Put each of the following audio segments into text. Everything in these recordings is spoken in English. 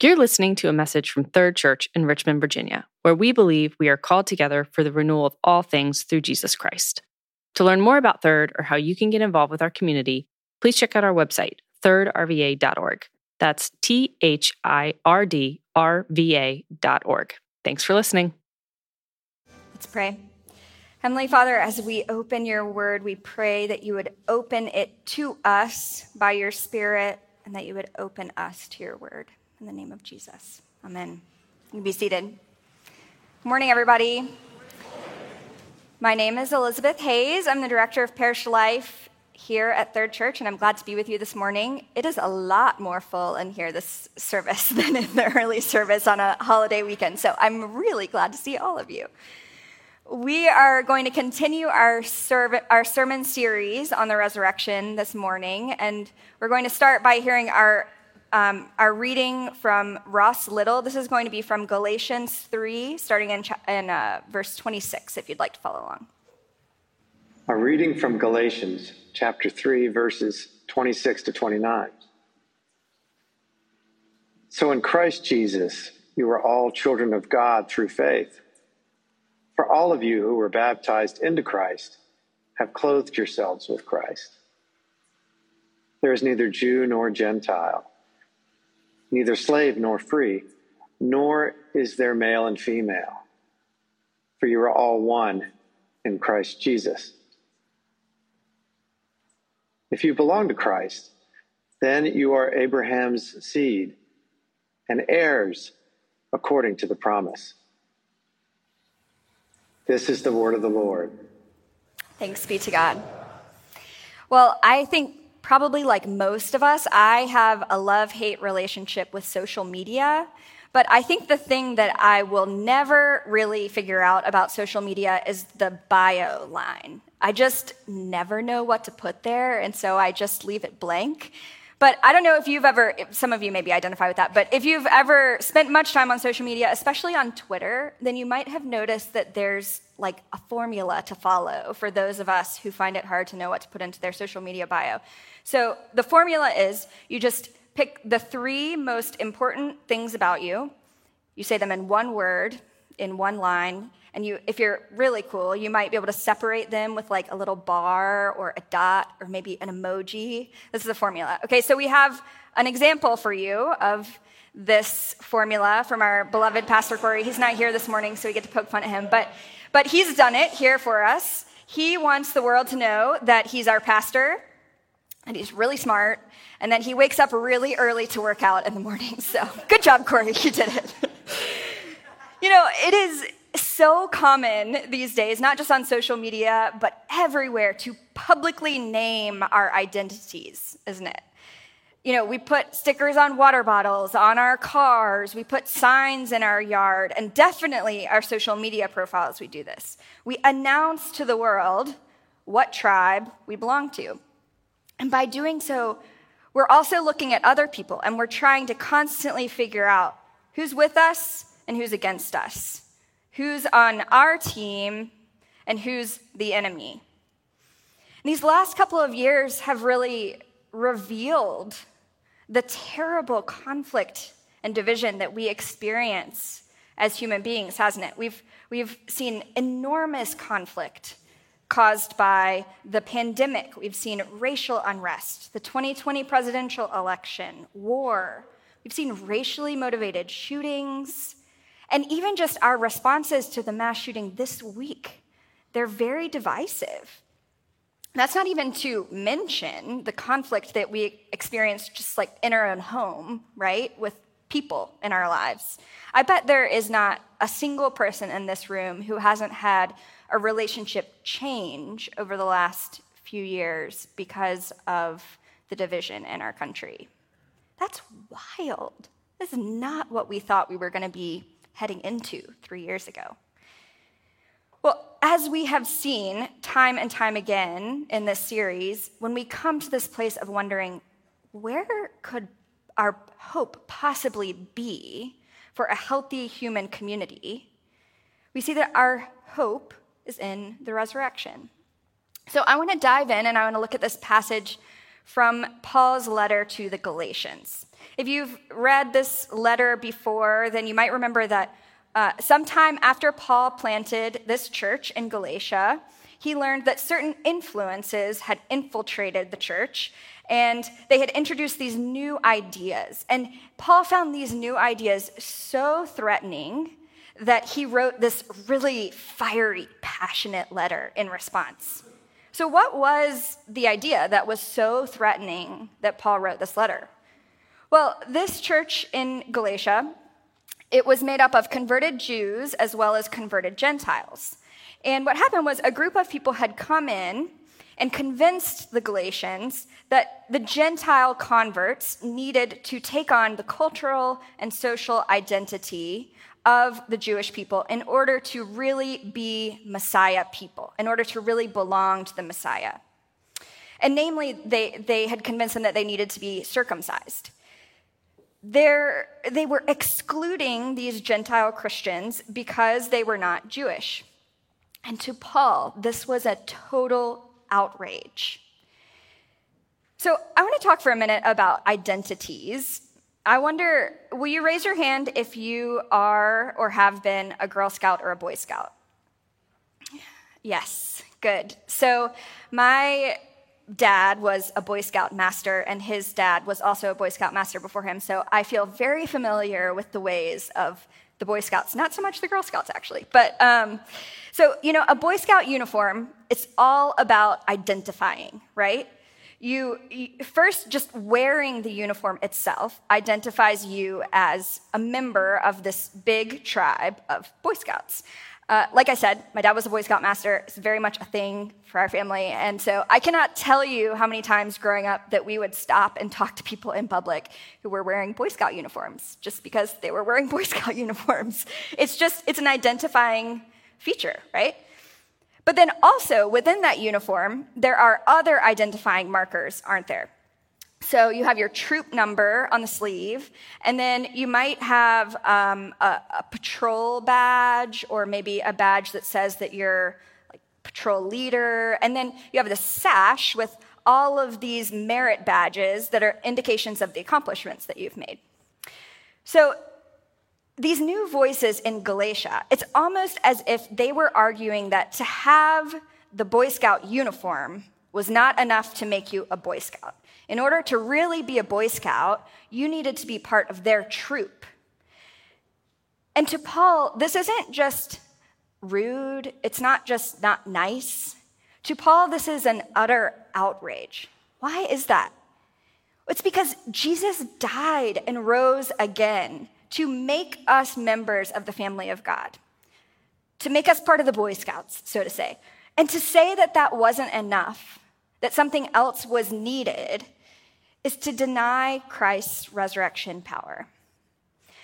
You're listening to a message from Third Church in Richmond, Virginia, where we believe we are called together for the renewal of all things through Jesus Christ. To learn more about Third or how you can get involved with our community, please check out our website, thirdrva.org. That's T H I R D R V A.org. Thanks for listening. Let's pray. Heavenly Father, as we open your word, we pray that you would open it to us by your Spirit and that you would open us to your word. In the name of Jesus. Amen. You be seated. Good morning, everybody. My name is Elizabeth Hayes. I'm the director of Parish Life here at Third Church, and I'm glad to be with you this morning. It is a lot more full in here this service than in the early service on a holiday weekend, so I'm really glad to see all of you. We are going to continue our, serv- our sermon series on the resurrection this morning, and we're going to start by hearing our um, our reading from Ross Little. This is going to be from Galatians 3, starting in, in uh, verse 26, if you'd like to follow along. A reading from Galatians chapter 3, verses 26 to 29. So in Christ Jesus, you are all children of God through faith. For all of you who were baptized into Christ have clothed yourselves with Christ. There is neither Jew nor Gentile neither slave nor free, nor is there male and female, for you are all one in Christ Jesus. If you belong to Christ, then you are Abraham's seed and heirs according to the promise. This is the word of the Lord. Thanks be to God. Well, I think probably like most of us, I have a love hate relationship with social media. But I think the thing that I will never really figure out about social media is the bio line. I just never know what to put there, and so I just leave it blank. But I don't know if you've ever, some of you maybe identify with that, but if you've ever spent much time on social media, especially on Twitter, then you might have noticed that there's like a formula to follow for those of us who find it hard to know what to put into their social media bio. So the formula is you just pick the three most important things about you, you say them in one word, in one line, and you, if you're really cool, you might be able to separate them with like a little bar or a dot or maybe an emoji. This is a formula. Okay, so we have an example for you of this formula from our beloved Pastor Corey. He's not here this morning, so we get to poke fun at him, but, but he's done it here for us. He wants the world to know that he's our pastor and he's really smart and that he wakes up really early to work out in the morning. So good job, Corey. You did it. you know, it is so common these days, not just on social media, but everywhere, to publicly name our identities, isn't it? You know, we put stickers on water bottles, on our cars, we put signs in our yard, and definitely our social media profiles, we do this. We announce to the world what tribe we belong to. And by doing so, we're also looking at other people and we're trying to constantly figure out who's with us and who's against us who's on our team and who's the enemy. These last couple of years have really revealed the terrible conflict and division that we experience as human beings, hasn't it? We've, we've seen enormous conflict caused by the pandemic. We've seen racial unrest, the 2020 presidential election, war. We've seen racially motivated shootings, and even just our responses to the mass shooting this week, they're very divisive. That's not even to mention the conflict that we experience just like in our own home, right? With people in our lives. I bet there is not a single person in this room who hasn't had a relationship change over the last few years because of the division in our country. That's wild. This is not what we thought we were going to be heading into three years ago. Well, as we have seen time and time again in this series, when we come to this place of wondering, where could our hope possibly be for a healthy human community, we see that our hope is in the resurrection. So I want to dive in and I want to look at this passage from Paul's letter to the Galatians. If you've read this letter before, then you might remember that uh, sometime after Paul planted this church in Galatia, he learned that certain influences had infiltrated the church and they had introduced these new ideas. And Paul found these new ideas so threatening that he wrote this really fiery, passionate letter in response. So, what was the idea that was so threatening that Paul wrote this letter? Well, this church in Galatia, it was made up of converted Jews as well as converted Gentiles. And what happened was a group of people had come in and convinced the Galatians that the Gentile converts needed to take on the cultural and social identity of the Jewish people in order to really be Messiah people, in order to really belong to the Messiah. And namely, they, they had convinced them that they needed to be circumcised. They were excluding these Gentile Christians because they were not Jewish. And to Paul, this was a total outrage. So I want to talk for a minute about identities. I wonder, will you raise your hand if you are or have been a Girl Scout or a Boy Scout? Yes, good. So my dad was a Boy Scout master, and his dad was also a Boy Scout master before him. So I feel very familiar with the ways of the Boy Scouts, not so much the Girl Scouts, actually. But um, so, you know, a Boy Scout uniform, it's all about identifying, right? You, you, first just wearing the uniform itself identifies you as a member of this big tribe of Boy Scouts. Uh, like I said, my dad was a Boy Scout master. It's very much a thing for our family. And so I cannot tell you how many times growing up that we would stop and talk to people in public who were wearing Boy Scout uniforms just because they were wearing Boy Scout uniforms. It's just, it's an identifying feature, right? But then also within that uniform, there are other identifying markers, aren't there? So you have your troop number on the sleeve, and then you might have um, a, a, patrol badge or maybe a badge that says that you're like patrol leader, and then you have the sash with all of these merit badges that are indications of the accomplishments that you've made. So these new voices in Galatia, it's almost as if they were arguing that to have the Boy Scout uniform was not enough to make you a Boy Scout. In order to really be a Boy Scout, you needed to be part of their troop. And to Paul, this isn't just rude, it's not just not nice. To Paul, this is an utter outrage. Why is that? It's because Jesus died and rose again to make us members of the family of God, to make us part of the Boy Scouts, so to say. And to say that that wasn't enough, that something else was needed, is to deny Christ's resurrection power.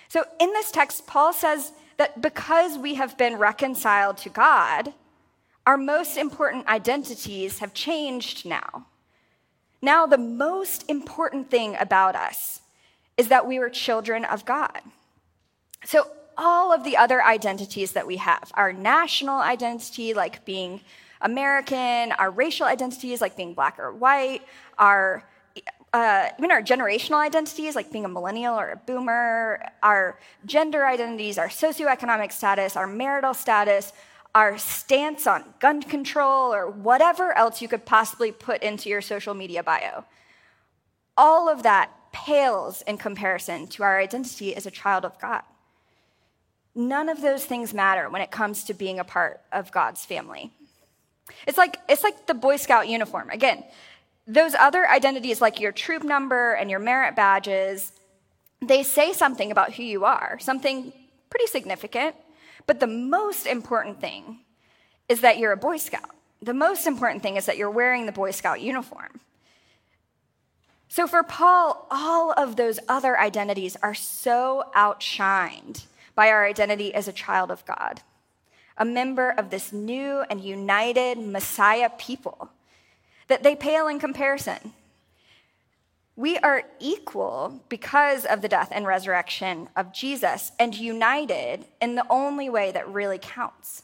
So in this text, Paul says that because we have been reconciled to God, our most important identities have changed now. Now, the most important thing about us is that we were children of God. So, all of the other identities that we have, our national identity, like being American, our racial identities, like being black or white, our uh, even our generational identities, like being a millennial or a boomer, our gender identities, our socioeconomic status, our marital status, our stance on gun control, or whatever else you could possibly put into your social media bio. All of that pales in comparison to our identity as a child of God. None of those things matter when it comes to being a part of God's family. It's like, it's like the Boy Scout uniform. Again, those other identities, like your troop number and your merit badges, they say something about who you are, something pretty significant. But the most important thing is that you're a Boy Scout. The most important thing is that you're wearing the Boy Scout uniform. So for Paul, all of those other identities are so outshined by our identity as a child of God, a member of this new and united Messiah people that they pale in comparison. We are equal because of the death and resurrection of Jesus and united in the only way that really counts.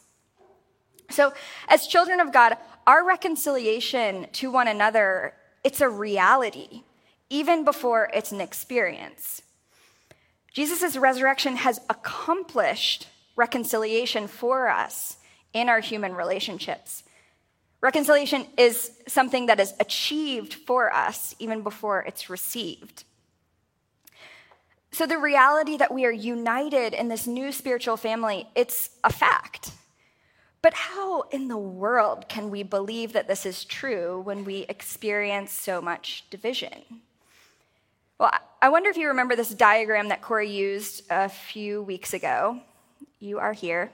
So, as children of God, our reconciliation to one another, it's a reality, even before it's an experience. Jesus' resurrection has accomplished reconciliation for us in our human relationships. Reconciliation is something that is achieved for us even before it's received. So the reality that we are united in this new spiritual family, it's a fact. But how in the world can we believe that this is true when we experience so much division? Well, I wonder if you remember this diagram that Corey used a few weeks ago. You are here.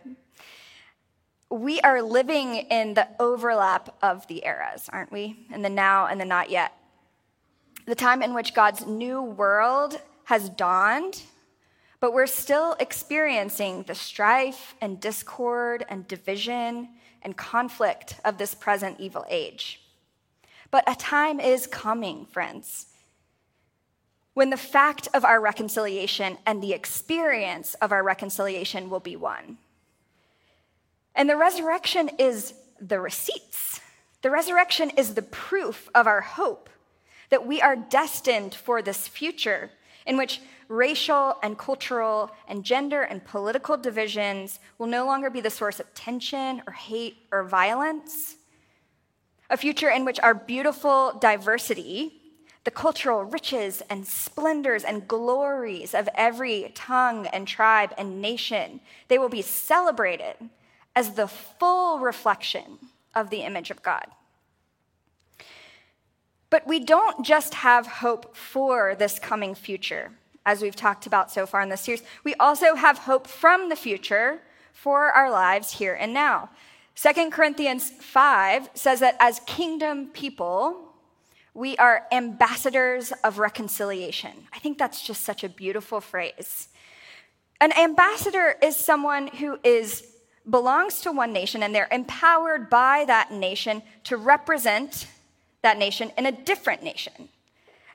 We are living in the overlap of the eras, aren't we? In the now and the not yet. The time in which God's new world has dawned, but we're still experiencing the strife and discord and division and conflict of this present evil age. But a time is coming, friends, when the fact of our reconciliation and the experience of our reconciliation will be one. And the resurrection is the receipts. The resurrection is the proof of our hope that we are destined for this future in which racial and cultural and gender and political divisions will no longer be the source of tension or hate or violence. A future in which our beautiful diversity, the cultural riches and splendors and glories of every tongue and tribe and nation, they will be celebrated as the full reflection of the image of God. But we don't just have hope for this coming future, as we've talked about so far in this series. We also have hope from the future for our lives here and now. 2 Corinthians 5 says that as kingdom people, we are ambassadors of reconciliation. I think that's just such a beautiful phrase. An ambassador is someone who is belongs to one nation and they're empowered by that nation to represent that nation in a different nation.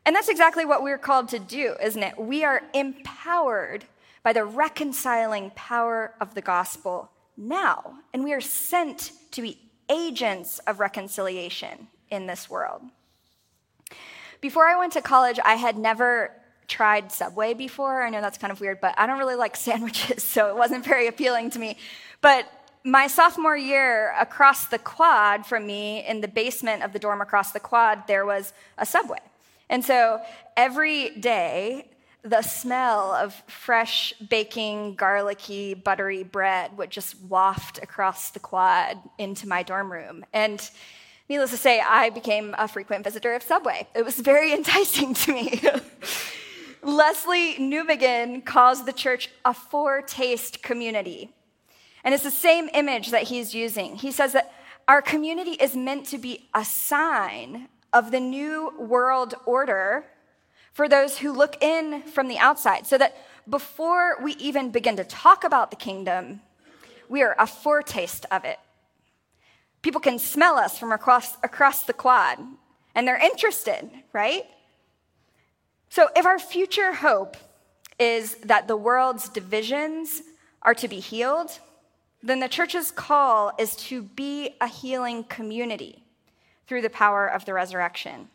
And that's exactly what we're called to do, isn't it? We are empowered by the reconciling power of the gospel now, and we are sent to be agents of reconciliation in this world. Before I went to college, I had never tried Subway before. I know that's kind of weird, but I don't really like sandwiches, so it wasn't very appealing to me. But my sophomore year, across the quad from me, in the basement of the dorm across the quad, there was a subway. And so every day, the smell of fresh baking, garlicky, buttery bread would just waft across the quad into my dorm room. And needless to say, I became a frequent visitor of Subway. It was very enticing to me. Lesslie Newbigin calls the church a foretaste community. And it's the same image that he's using. He says that our community is meant to be a sign of the new world order for those who look in from the outside, so that before we even begin to talk about the kingdom, we are a foretaste of it. People can smell us from across, across the quad, and they're interested, right? So, if our future hope is that the world's divisions are to be healed, then the church's call is to be a healing community through the power of the resurrection.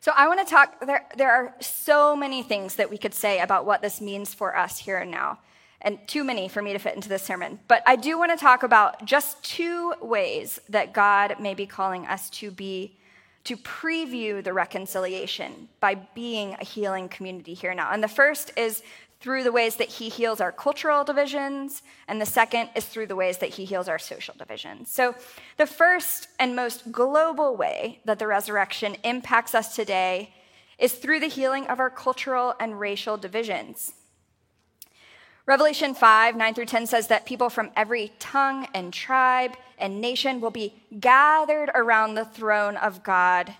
So, I want to talk, there, there are so many things that we could say about what this means for us here and now, and too many for me to fit into this sermon. But I do want to talk about just two ways that God may be calling us to be, to preview the reconciliation by being a healing community here now. And the first is through the ways that he heals our cultural divisions, and the second is through the ways that he heals our social divisions. So, the first and most global way that the resurrection impacts us today is through the healing of our cultural and racial divisions. Revelation 5, 9 through 10 says that people from every tongue and tribe and nation will be gathered around the throne of God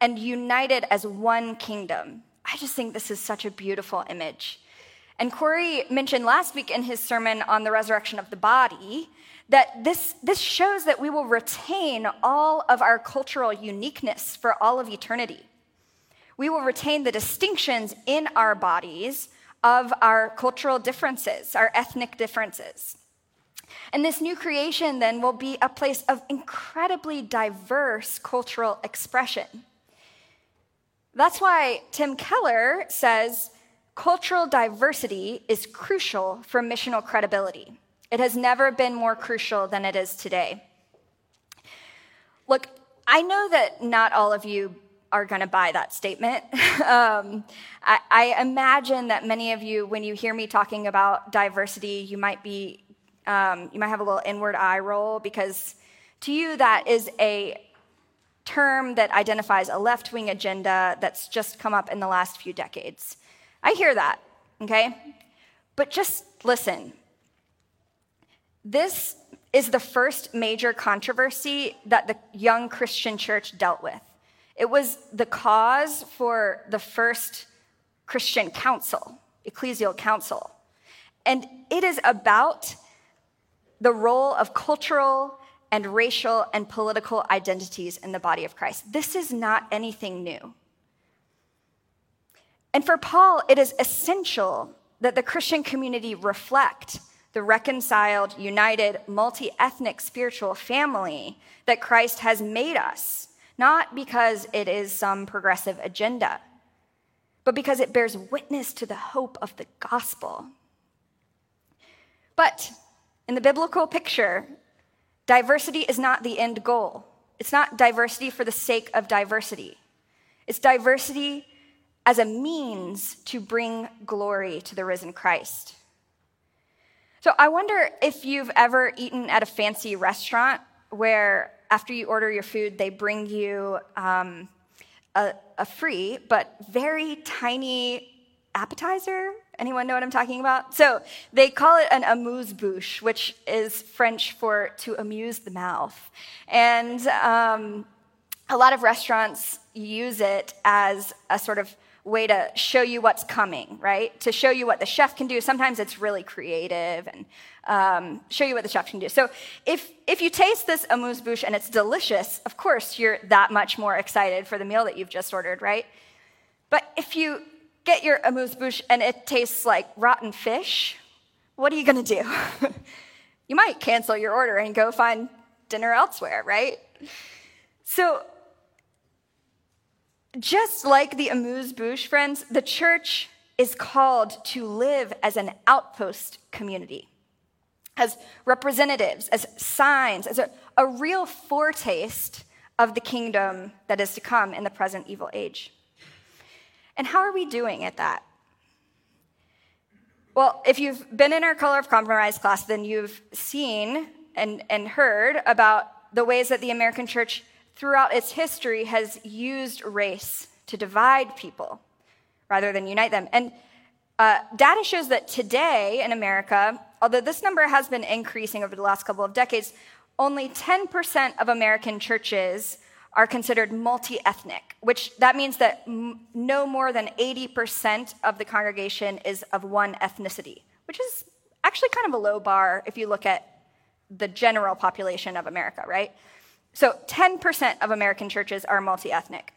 and united as one kingdom. I just think this is such a beautiful image. And Corey mentioned last week in his sermon on the resurrection of the body that this, this shows that we will retain all of our cultural uniqueness for all of eternity. We will retain the distinctions in our bodies of our cultural differences, our ethnic differences. And this new creation then will be a place of incredibly diverse cultural expression. That's why Tim Keller says cultural diversity is crucial for missional credibility. It has never been more crucial than it is today. Look, I know that not all of you are going to buy that statement. um, I, I, imagine that many of you, when you hear me talking about diversity, you might be, um, you might have a little inward eye roll because to you that is a term that identifies a left-wing agenda that's just come up in the last few decades. I hear that, okay? But just listen. This is the first major controversy that the young Christian church dealt with. It was the cause for the first Christian council, ecclesial council. And it is about the role of cultural and racial and political identities in the body of Christ. This is not anything new. And for Paul, it is essential that the Christian community reflect the reconciled, united, multi ethnic spiritual family that Christ has made us not because it is some progressive agenda, but because it bears witness to the hope of the gospel. But in the biblical picture, diversity is not the end goal. It's not diversity for the sake of diversity. It's diversity as a means to bring glory to the risen Christ. So I wonder if you've ever eaten at a fancy restaurant where after you order your food, they bring you um, a, a free but very tiny appetizer. Anyone know what I'm talking about? So they call it an amuse-bouche, which is French for to amuse the mouth. And um, a lot of restaurants use it as a sort of way to show you what's coming, right? To show you what the chef can do. Sometimes it's really creative and um, show you what the chef can do. So if, if you taste this amuse-bouche and it's delicious, of course you're that much more excited for the meal that you've just ordered, right? But if you get your amuse-bouche and it tastes like rotten fish, what are you going to do? you might cancel your order and go find dinner elsewhere, right? So just like the amuse bouche, friends, the church is called to live as an outpost community, as representatives, as signs, as a, a real foretaste of the kingdom that is to come in the present evil age. And how are we doing at that? Well, if you've been in our Color of Compromise class, then you've seen and, and heard about the ways that the American church throughout its history has used race to divide people rather than unite them. And uh, data shows that today in America, although this number has been increasing over the last couple of decades, only 10% of American churches are considered multi-ethnic, which that means that m- no more than 80% of the congregation is of one ethnicity, which is actually kind of a low bar if you look at the general population of America, right? So 10% of American churches are multi ethnic.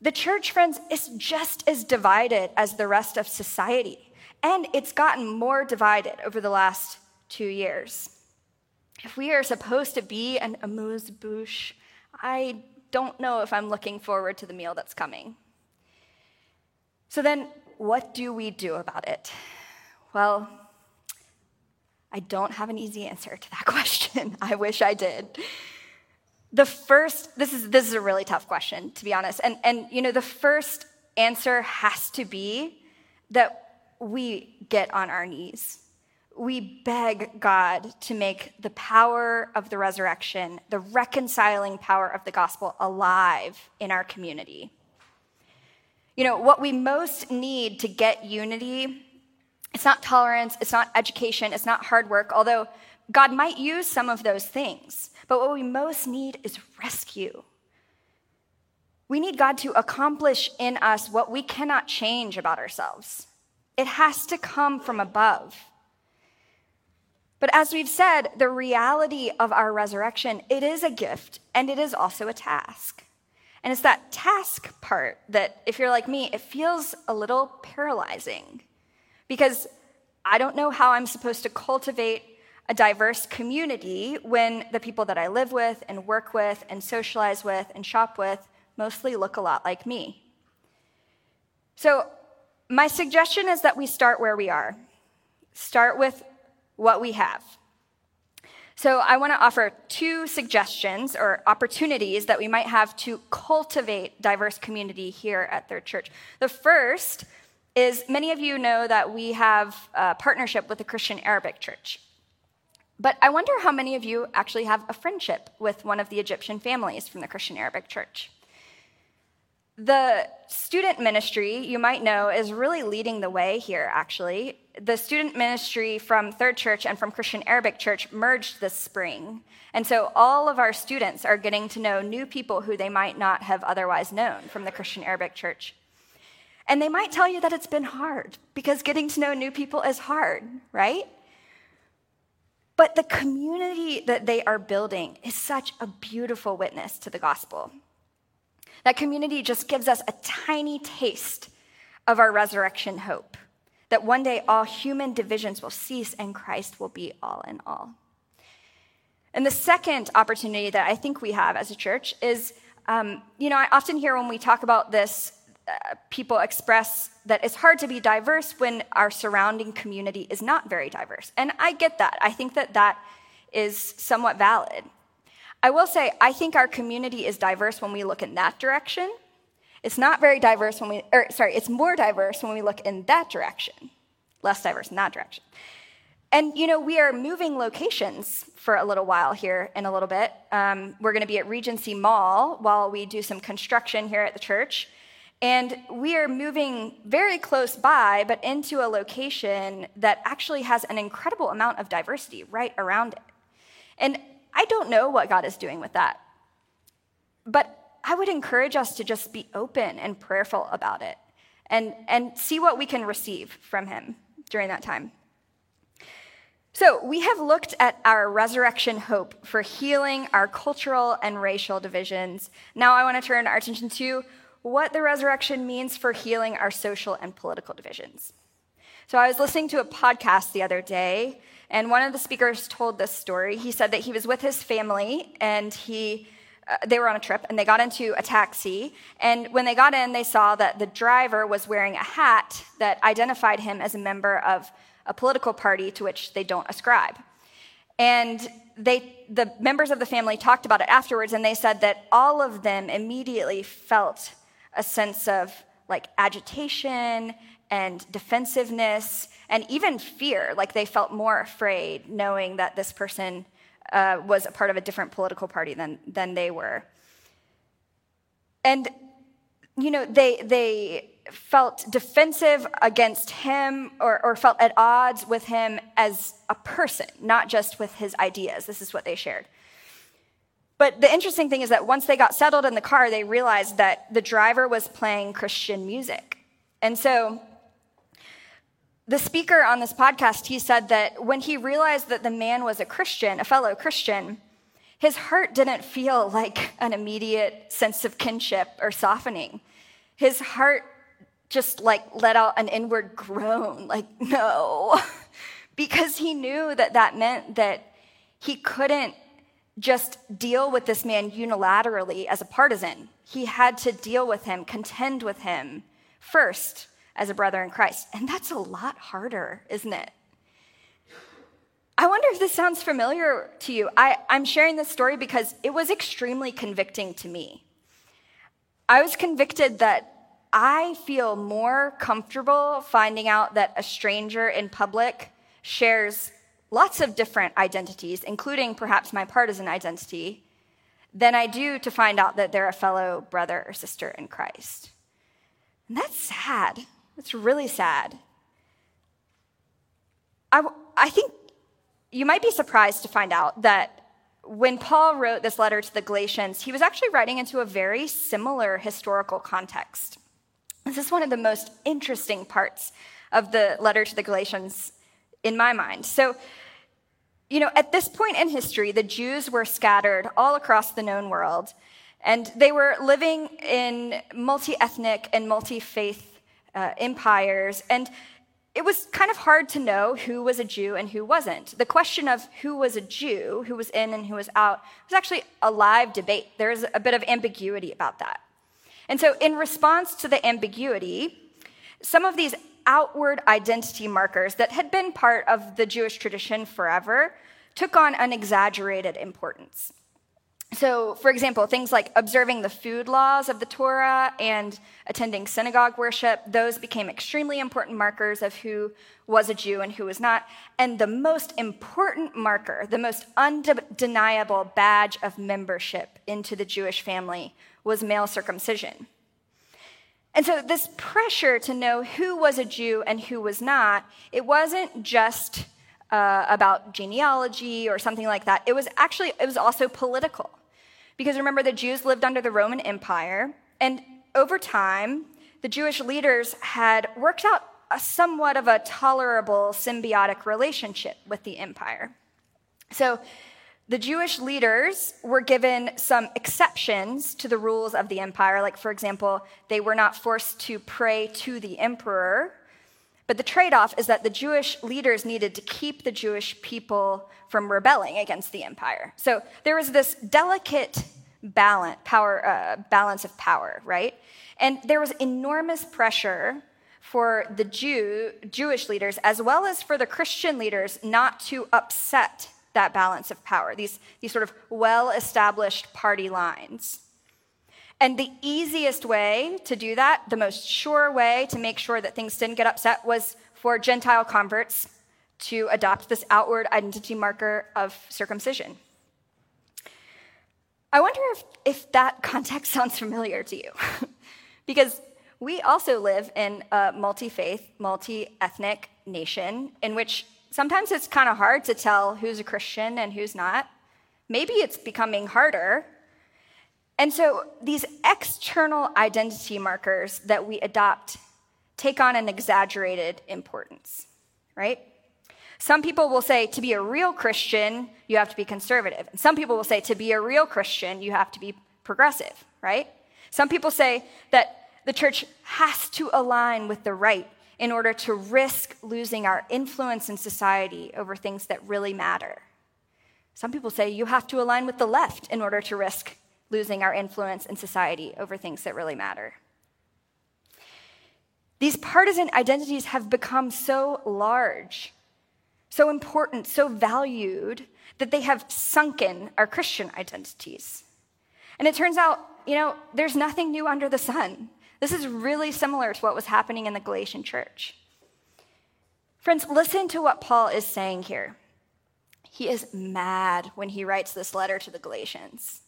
The church, friends, is just as divided as the rest of society, and it's gotten more divided over the last two years. If we are supposed to be an amuse bouche, I don't know if I'm looking forward to the meal that's coming. So then, what do we do about it? Well, I don't have an easy answer to that question. I wish I did the first this is this is a really tough question to be honest and and you know the first answer has to be that we get on our knees we beg God to make the power of the resurrection, the reconciling power of the gospel alive in our community. You know, what we most need to get unity, it's not tolerance, it's not education, it's not hard work, although God might use some of those things. But what we most need is rescue. We need God to accomplish in us what we cannot change about ourselves. It has to come from above. But as we've said, the reality of our resurrection, it is a gift and it is also a task. And it's that task part that, if you're like me, it feels a little paralyzing because I don't know how I'm supposed to cultivate a diverse community when the people that I live with and work with and socialize with and shop with mostly look a lot like me. So, my suggestion is that we start where we are, start with what we have. So, I want to offer two suggestions or opportunities that we might have to cultivate diverse community here at Third Church. The first is many of you know that we have a partnership with the Christian Arabic Church. But I wonder how many of you actually have a friendship with one of the Egyptian families from the Christian Arabic Church. The student ministry, you might know, is really leading the way here, actually. The student ministry from Third Church and from Christian Arabic Church merged this spring. And so all of our students are getting to know new people who they might not have otherwise known from the Christian Arabic Church. And they might tell you that it's been hard because getting to know new people is hard, right? But the community that they are building is such a beautiful witness to the gospel. That community just gives us a tiny taste of our resurrection hope that one day all human divisions will cease and Christ will be all in all. And the second opportunity that I think we have as a church is, um, you know, I often hear when we talk about this people express that it's hard to be diverse when our surrounding community is not very diverse. And I get that. I think that that is somewhat valid. I will say, I think our community is diverse when we look in that direction. It's not very diverse when we, or sorry, it's more diverse when we look in that direction, less diverse in that direction. And, you know, we are moving locations for a little while here in a little bit. Um, we're going to be at Regency Mall while we do some construction here at the church. And we are moving very close by, but into a location that actually has an incredible amount of diversity right around it. And I don't know what God is doing with that. But I would encourage us to just be open and prayerful about it and, and see what we can receive from Him during that time. So, we have looked at our resurrection hope for healing our cultural and racial divisions. Now, I want to turn our attention to what the resurrection means for healing our social and political divisions. So I was listening to a podcast the other day, and one of the speakers told this story. He said that he was with his family, and he uh, they were on a trip, and they got into a taxi. And when they got in, they saw that the driver was wearing a hat that identified him as a member of a political party to which they don't ascribe. And they, the members of the family talked about it afterwards, and they said that all of them immediately felt a sense of like agitation and defensiveness and even fear. Like they felt more afraid knowing that this person uh, was a part of a different political party than, than they were. And, you know, they, they felt defensive against him or, or felt at odds with him as a person, not just with his ideas. This is what they shared. But the interesting thing is that once they got settled in the car, they realized that the driver was playing Christian music. And so the speaker on this podcast, he said that when he realized that the man was a Christian, a fellow Christian, his heart didn't feel like an immediate sense of kinship or softening. His heart just like let out an inward groan, like, no, because he knew that that meant that he couldn't just deal with this man unilaterally as a partisan. He had to deal with him, contend with him first as a brother in Christ. And that's a lot harder, isn't it? I wonder if this sounds familiar to you. I, am sharing this story because it was extremely convicting to me. I was convicted that I feel more comfortable finding out that a stranger in public shares lots of different identities, including perhaps my partisan identity, than I do to find out that they're a fellow brother or sister in Christ. And that's sad. That's really sad. I, I think you might be surprised to find out that when Paul wrote this letter to the Galatians, he was actually writing into a very similar historical context. This is one of the most interesting parts of the letter to the Galatians in my mind. So, you know, at this point in history, the Jews were scattered all across the known world, and they were living in multi ethnic and multi faith uh, empires. And it was kind of hard to know who was a Jew and who wasn't. The question of who was a Jew, who was in and who was out, was actually a live debate. There was a bit of ambiguity about that. And so, in response to the ambiguity, some of these outward identity markers that had been part of the Jewish tradition forever took on an exaggerated importance. So, for example, things like observing the food laws of the Torah and attending synagogue worship, those became extremely important markers of who was a Jew and who was not. And the most important marker, the most undeniable badge of membership into the Jewish family was male circumcision. And so, this pressure to know who was a Jew and who was not, it wasn't just uh, about genealogy or something like that. It was actually, it was also political. Because remember, the Jews lived under the Roman Empire, and over time, the Jewish leaders had worked out a somewhat of a tolerable symbiotic relationship with the empire. So, the Jewish leaders were given some exceptions to the rules of the empire. Like, for example, they were not forced to pray to the emperor. But the trade off is that the Jewish leaders needed to keep the Jewish people from rebelling against the empire. So there was this delicate balance, power, uh, balance of power, right? And there was enormous pressure for the Jew, Jewish leaders as well as for the Christian leaders not to upset that balance of power, these, these sort of well established party lines. And the easiest way to do that, the most sure way to make sure that things didn't get upset, was for Gentile converts to adopt this outward identity marker of circumcision. I wonder if, if that context sounds familiar to you. because we also live in a multi faith, multi ethnic nation in which sometimes it's kind of hard to tell who's a Christian and who's not. Maybe it's becoming harder. And so these external identity markers that we adopt take on an exaggerated importance, right? Some people will say to be a real Christian, you have to be conservative. And some people will say to be a real Christian, you have to be progressive, right? Some people say that the church has to align with the right in order to risk losing our influence in society over things that really matter. Some people say you have to align with the left in order to risk losing our influence in society over things that really matter. These partisan identities have become so large, so important, so valued that they have sunken our Christian identities. And it turns out, you know, there's nothing new under the sun. This is really similar to what was happening in the Galatian church. Friends, listen to what Paul is saying here. He is mad when he writes this letter to the Galatians.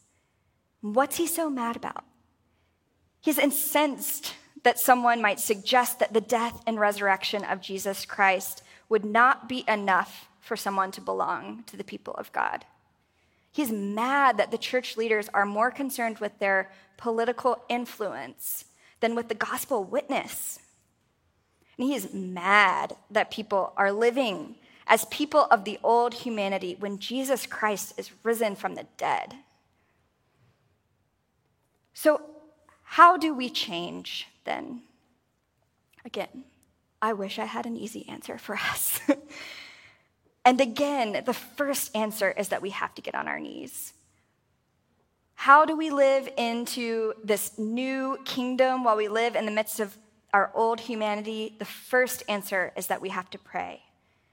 What's he so mad about? He's incensed that someone might suggest that the death and resurrection of Jesus Christ would not be enough for someone to belong to the people of God. He's mad that the church leaders are more concerned with their political influence than with the gospel witness. And he is mad that people are living as people of the old humanity when Jesus Christ is risen from the dead. So, how do we change then? Again, I wish I had an easy answer for us. and again, the first answer is that we have to get on our knees. How do we live into this new kingdom while we live in the midst of our old humanity? The first answer is that we have to pray.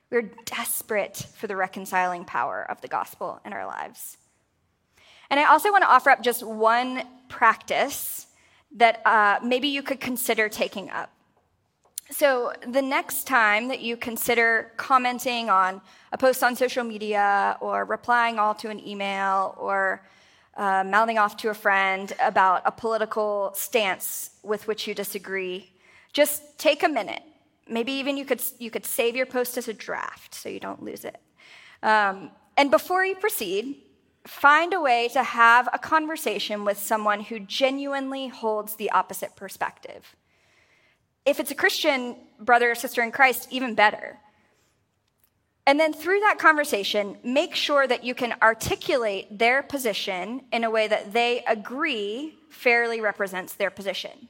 We're desperate for the reconciling power of the gospel in our lives. And I also want to offer up just one practice that uh, maybe you could consider taking up. So, the next time that you consider commenting on a post on social media or replying all to an email or uh, mouthing off to a friend about a political stance with which you disagree, just take a minute. Maybe even you could, you could save your post as a draft so you don't lose it. Um, and before you proceed, find a way to have a conversation with someone who genuinely holds the opposite perspective. If it's a Christian brother or sister in Christ, even better. And then through that conversation, make sure that you can articulate their position in a way that they agree fairly represents their position.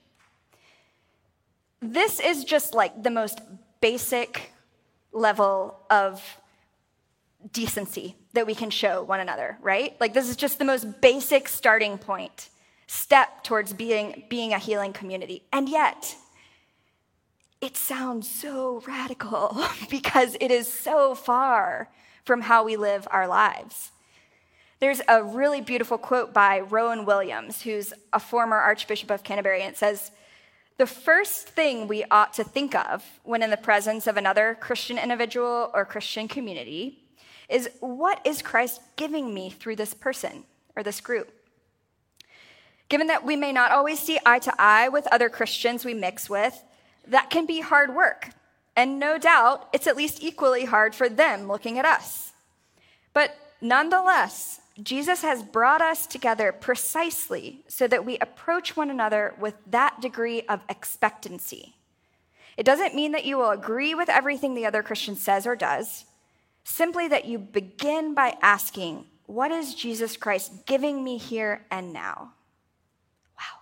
This is just like the most basic level of decency that we can show one another, right? Like, this is just the most basic starting point, step towards being, being a healing community. And yet, it sounds so radical because it is so far from how we live our lives. There's a really beautiful quote by Rowan Williams, who's a former Archbishop of Canterbury, and it says, The first thing we ought to think of when in the presence of another Christian individual or Christian community is what is Christ giving me through this person or this group? Given that we may not always see eye to eye with other Christians we mix with, that can be hard work. And no doubt, it's at least equally hard for them looking at us. But nonetheless, Jesus has brought us together precisely so that we approach one another with that degree of expectancy. It doesn't mean that you will agree with everything the other Christian says or does, simply that you begin by asking, What is Jesus Christ giving me here and now? Wow.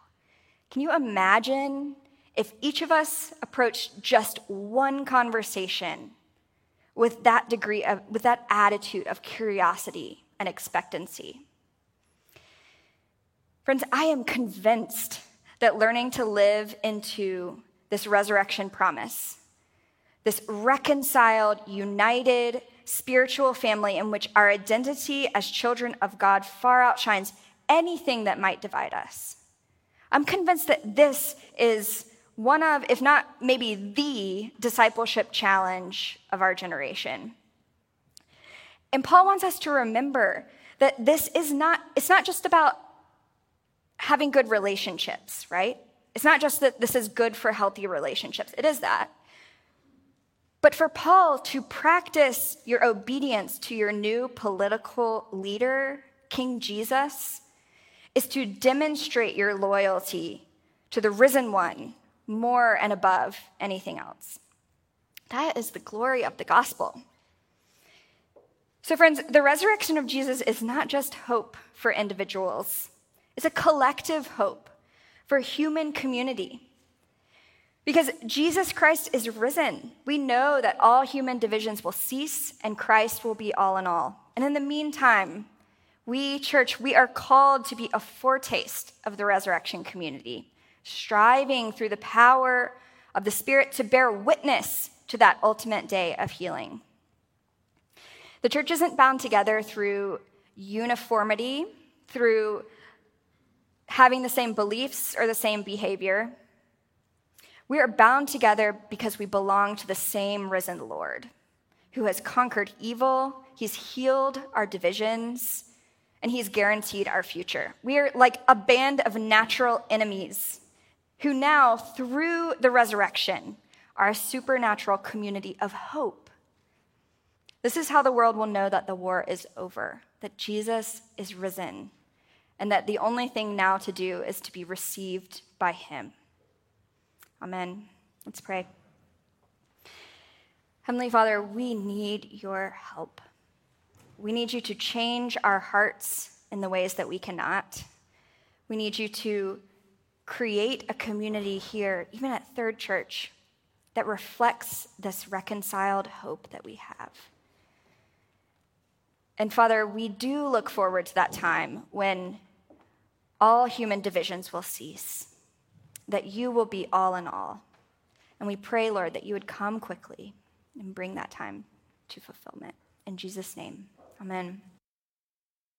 Can you imagine if each of us approached just one conversation with that degree of, with that attitude of curiosity and expectancy? Friends, I am convinced that learning to live into this resurrection promise, this reconciled, united, spiritual family in which our identity as children of God far outshines anything that might divide us. I'm convinced that this is one of, if not maybe the discipleship challenge of our generation. And Paul wants us to remember that this is not, it's not just about having good relationships, right? It's not just that this is good for healthy relationships. It is that. But for Paul to practice your obedience to your new political leader, King Jesus, is to demonstrate your loyalty to the risen one more and above anything else. That is the glory of the gospel. So, friends, the resurrection of Jesus is not just hope for individuals, it's a collective hope for human community. Because Jesus Christ is risen, we know that all human divisions will cease and Christ will be all in all. And in the meantime, we, church, we are called to be a foretaste of the resurrection community striving through the power of the Spirit to bear witness to that ultimate day of healing. The church isn't bound together through uniformity, through having the same beliefs or the same behavior. We are bound together because we belong to the same risen Lord who has conquered evil, he's healed our divisions, and he's guaranteed our future. We are like a band of natural enemies who now, through the resurrection, are a supernatural community of hope. This is how the world will know that the war is over, that Jesus is risen, and that the only thing now to do is to be received by him. Amen. Let's pray. Heavenly Father, we need your help. We need you to change our hearts in the ways that we cannot. We need you to create a community here, even at Third Church, that reflects this reconciled hope that we have. And Father, we do look forward to that time when all human divisions will cease, that you will be all in all. And we pray, Lord, that you would come quickly and bring that time to fulfillment. In Jesus' name, amen.